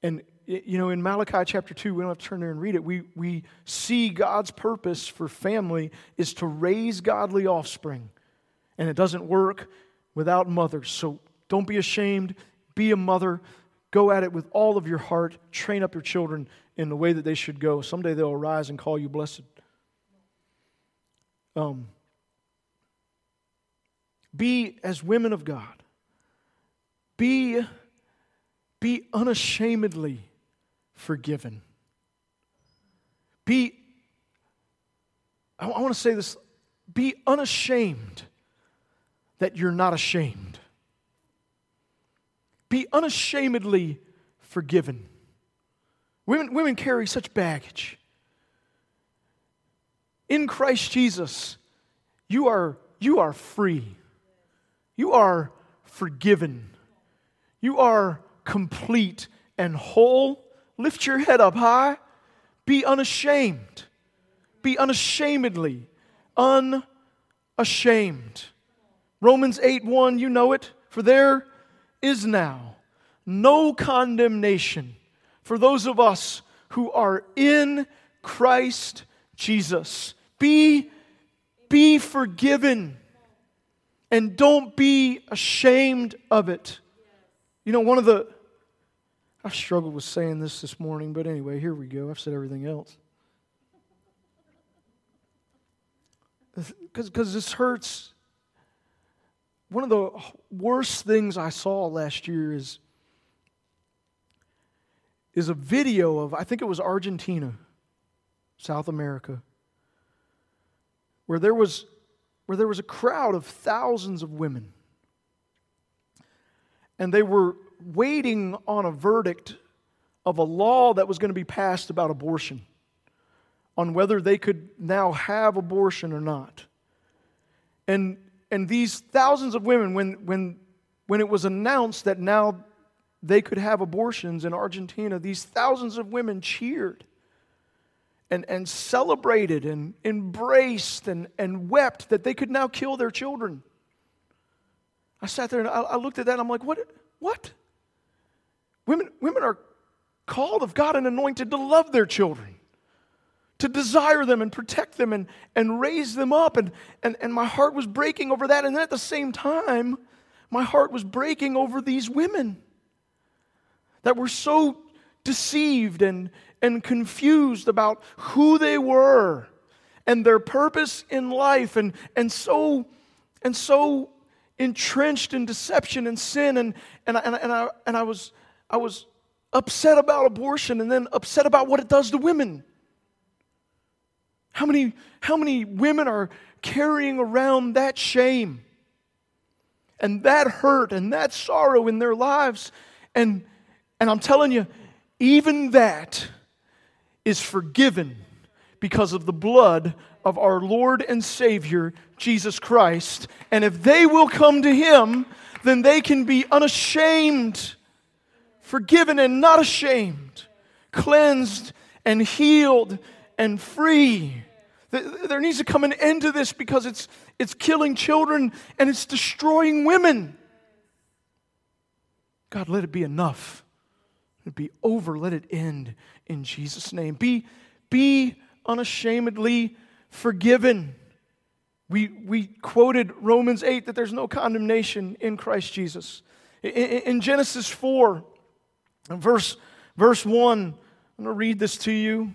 And, you know, in Malachi chapter 2, we don't have to turn there and read it. We, we see God's purpose for family is to raise godly offspring. And it doesn't work without mothers. So don't be ashamed. Be a mother. Go at it with all of your heart. Train up your children in the way that they should go. Someday they'll arise and call you blessed. Um, be as women of God. Be, be unashamedly forgiven. Be, I, I want to say this, be unashamed that you're not ashamed. Be unashamedly forgiven. Women, women carry such baggage. In Christ Jesus, you are, you are free. You are forgiven. You are complete and whole. Lift your head up high. Be unashamed. Be unashamedly unashamed. Romans 8 1, you know it. For there is now no condemnation for those of us who are in Christ Jesus. Be, be forgiven and don't be ashamed of it. You know, one of the, I struggled with saying this this morning, but anyway, here we go. I've said everything else. Because this hurts. One of the worst things I saw last year is is a video of, I think it was Argentina, South America, where there was, where there was a crowd of thousands of women. And they were waiting on a verdict of a law that was going to be passed about abortion, on whether they could now have abortion or not. And, and these thousands of women, when, when, when it was announced that now they could have abortions in Argentina, these thousands of women cheered and, and celebrated and embraced and, and wept that they could now kill their children. I sat there and I, I looked at that and I'm like, what? What? Women, women are called of God and anointed to love their children, to desire them and protect them and, and raise them up. And, and, and my heart was breaking over that. And then at the same time, my heart was breaking over these women that were so deceived and, and confused about who they were and their purpose in life and, and so and so entrenched in deception and sin and, and, and, and, I, and I, was, I was upset about abortion and then upset about what it does to women. How many, how many women are carrying around that shame and that hurt and that sorrow in their lives? And, and I'm telling you, even that is forgiven because of the blood of our Lord and Savior, Jesus Christ. And if they will come to Him, then they can be unashamed, forgiven and not ashamed, cleansed and healed and free. There needs to come an end to this because it's, it's killing children and it's destroying women. God, let it be enough. Let it be over. Let it end in Jesus' name. Be, be unashamedly forgiven. We, we quoted Romans 8 that there's no condemnation in Christ Jesus. In, in Genesis 4, verse, verse 1, I'm going to read this to you.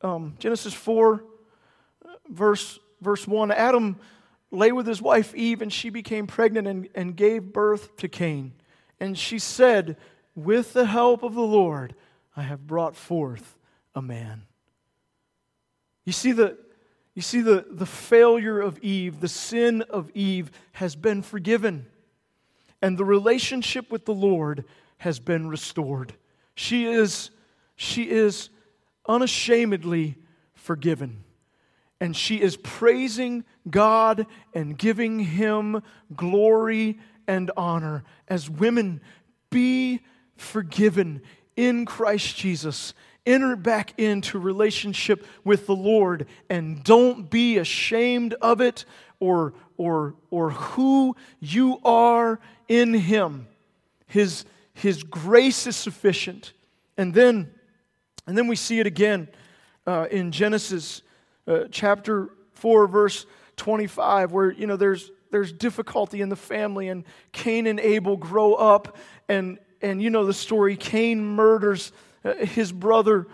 Um, Genesis 4, verse, verse 1 Adam lay with his wife Eve, and she became pregnant and, and gave birth to Cain. And she said, with the help of the Lord, I have brought forth a man. You see the, You see, the, the failure of Eve, the sin of Eve, has been forgiven. And the relationship with the Lord has been restored. She is, she is unashamedly forgiven. And she is praising God and giving Him glory and honor. As women, be forgiven in Christ Jesus Enter back into relationship with the Lord and don't be ashamed of it or, or, or who you are in Him. His, his grace is sufficient. And then, and then we see it again uh, in Genesis uh, chapter 4, verse 25, where, you know, there's, there's difficulty in the family, and Cain and Abel grow up, and, and you know the story Cain murders uh, his brother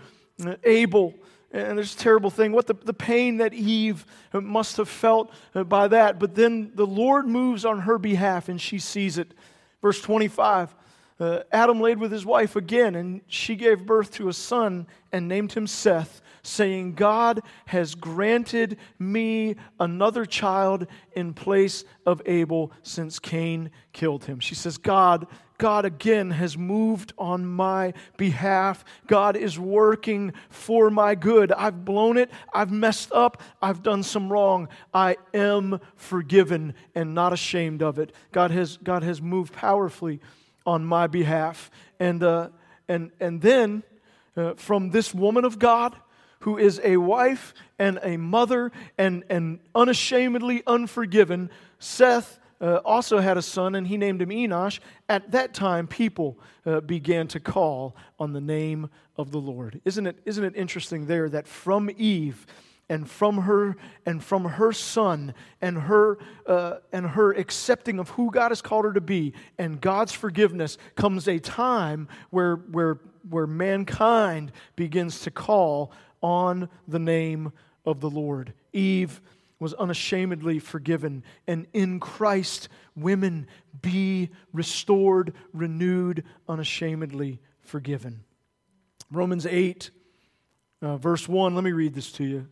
uh, Abel. And there's a terrible thing, what the, the pain that Eve uh, must have felt by that. But then the Lord moves on her behalf and she sees it. Verse 25 uh, Adam laid with his wife again, and she gave birth to a son and named him Seth, saying, God has granted me another child in place of Abel since Cain killed him. She says, God God again has moved on my behalf. God is working for my good. I've blown it. I've messed up. I've done some wrong. I am forgiven and not ashamed of it. God has, God has moved powerfully on my behalf. And, uh, and, and then uh, from this woman of God, who is a wife and a mother and, and unashamedly unforgiven, Seth uh, also had a son, and he named him Enosh. At that time, people uh, began to call on the name of the Lord. Isn't it, isn't it interesting there that from Eve and from her and from her son and her uh, and her accepting of who God has called her to be and God's forgiveness comes a time where where where mankind begins to call on the name of the Lord. Eve was unashamedly forgiven. And in Christ, women be restored, renewed, unashamedly forgiven. Romans 8, uh, verse 1, let me read this to you.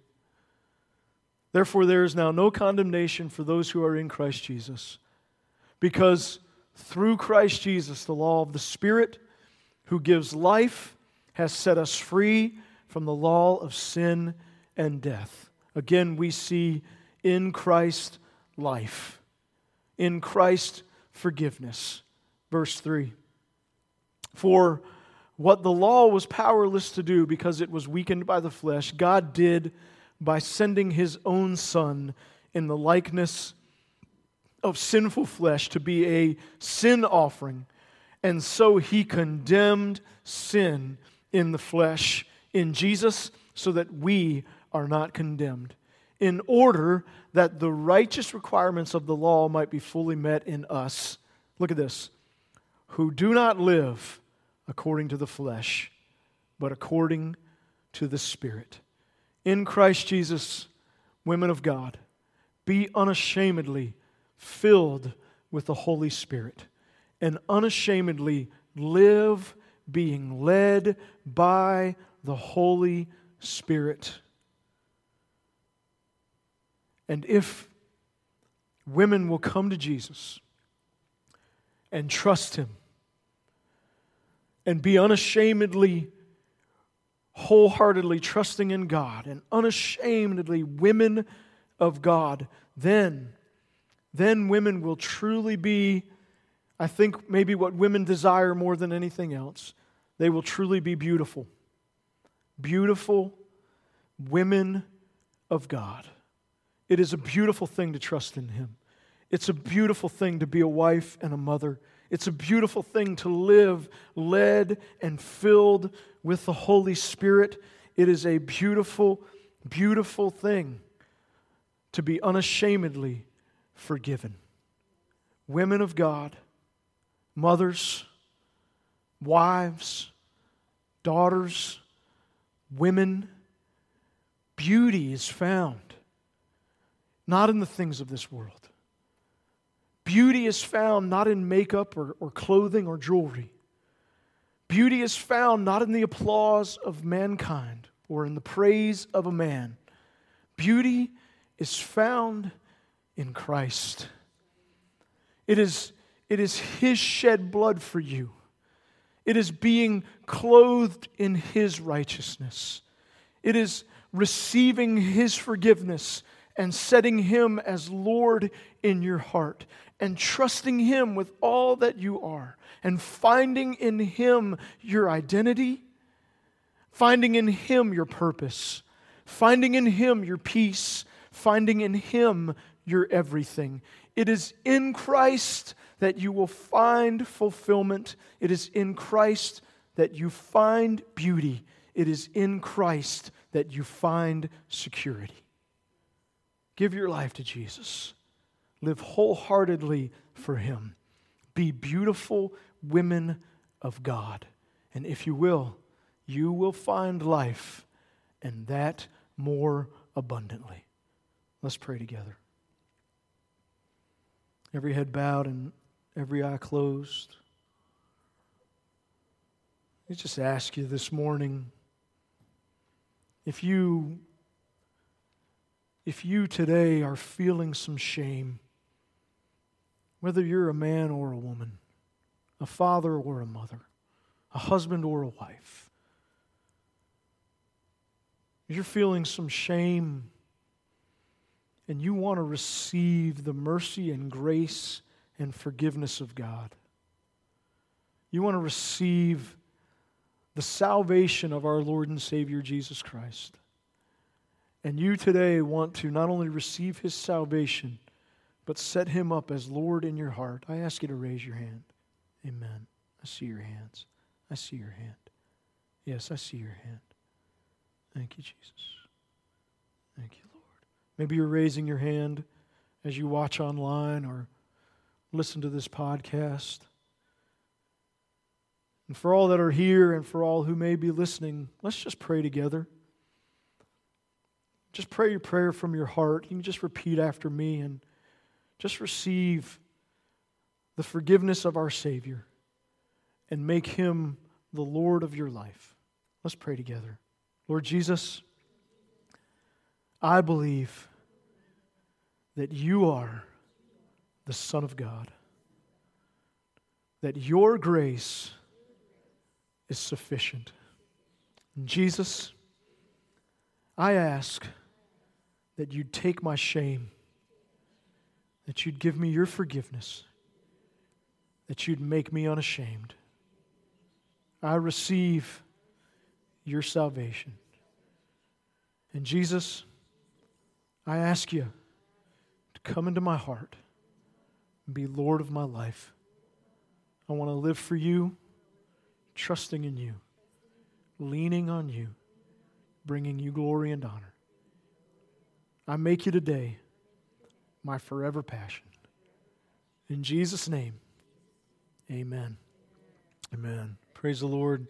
Therefore, there is now no condemnation for those who are in Christ Jesus, because through Christ Jesus, the law of the Spirit who gives life has set us free from the law of sin and death. Again, we see in Christ life, in Christ forgiveness. Verse 3 For what the law was powerless to do because it was weakened by the flesh, God did by sending his own Son in the likeness of sinful flesh to be a sin offering. And so he condemned sin in the flesh in Jesus so that we are not condemned in order that the righteous requirements of the law might be fully met in us. Look at this who do not live according to the flesh, but according to the Spirit. In Christ Jesus, women of God, be unashamedly filled with the Holy Spirit and unashamedly live being led by the Holy Spirit. And if women will come to Jesus and trust Him and be unashamedly, wholeheartedly trusting in God and unashamedly women of God, then, then women will truly be, I think, maybe what women desire more than anything else. They will truly be beautiful. Beautiful women of God. It is a beautiful thing to trust in Him. It's a beautiful thing to be a wife and a mother. It's a beautiful thing to live led and filled with the Holy Spirit. It is a beautiful, beautiful thing to be unashamedly forgiven. Women of God, mothers, wives, daughters, women, beauty is found not in the things of this world. Beauty is found not in makeup or, or clothing or jewelry. Beauty is found not in the applause of mankind or in the praise of a man. Beauty is found in Christ. It is, it is His shed blood for you. It is being clothed in His righteousness. It is receiving His forgiveness and setting Him as Lord in your heart and trusting Him with all that you are and finding in Him your identity, finding in Him your purpose, finding in Him your peace, finding in Him your everything. It is in Christ that you will find fulfillment. It is in Christ that you find beauty. It is in Christ that you find security. Give your life to Jesus. Live wholeheartedly for Him. Be beautiful women of God. And if you will, you will find life, and that more abundantly. Let's pray together. Every head bowed and every eye closed. I just ask you this morning if you if you today are feeling some shame, whether you're a man or a woman, a father or a mother, a husband or a wife, you're feeling some shame and you want to receive the mercy and grace and forgiveness of God. You want to receive the salvation of our Lord and Savior Jesus Christ. And you today want to not only receive his salvation, but set him up as Lord in your heart. I ask you to raise your hand. Amen. I see your hands. I see your hand. Yes, I see your hand. Thank you, Jesus. Thank you, Lord. Maybe you're raising your hand as you watch online or listen to this podcast. And for all that are here and for all who may be listening, let's just pray together. Just pray your prayer from your heart. You can just repeat after me and just receive the forgiveness of our Savior and make him the Lord of your life. Let's pray together. Lord Jesus, I believe that you are the Son of God, that your grace is sufficient. Jesus, I ask that you'd take my shame, that you'd give me your forgiveness, that you'd make me unashamed. I receive your salvation. And Jesus, I ask you to come into my heart and be Lord of my life. I want to live for you, trusting in you, leaning on you, bringing you glory and honor. I make you today my forever passion. In Jesus' name, amen. Amen. Praise the Lord.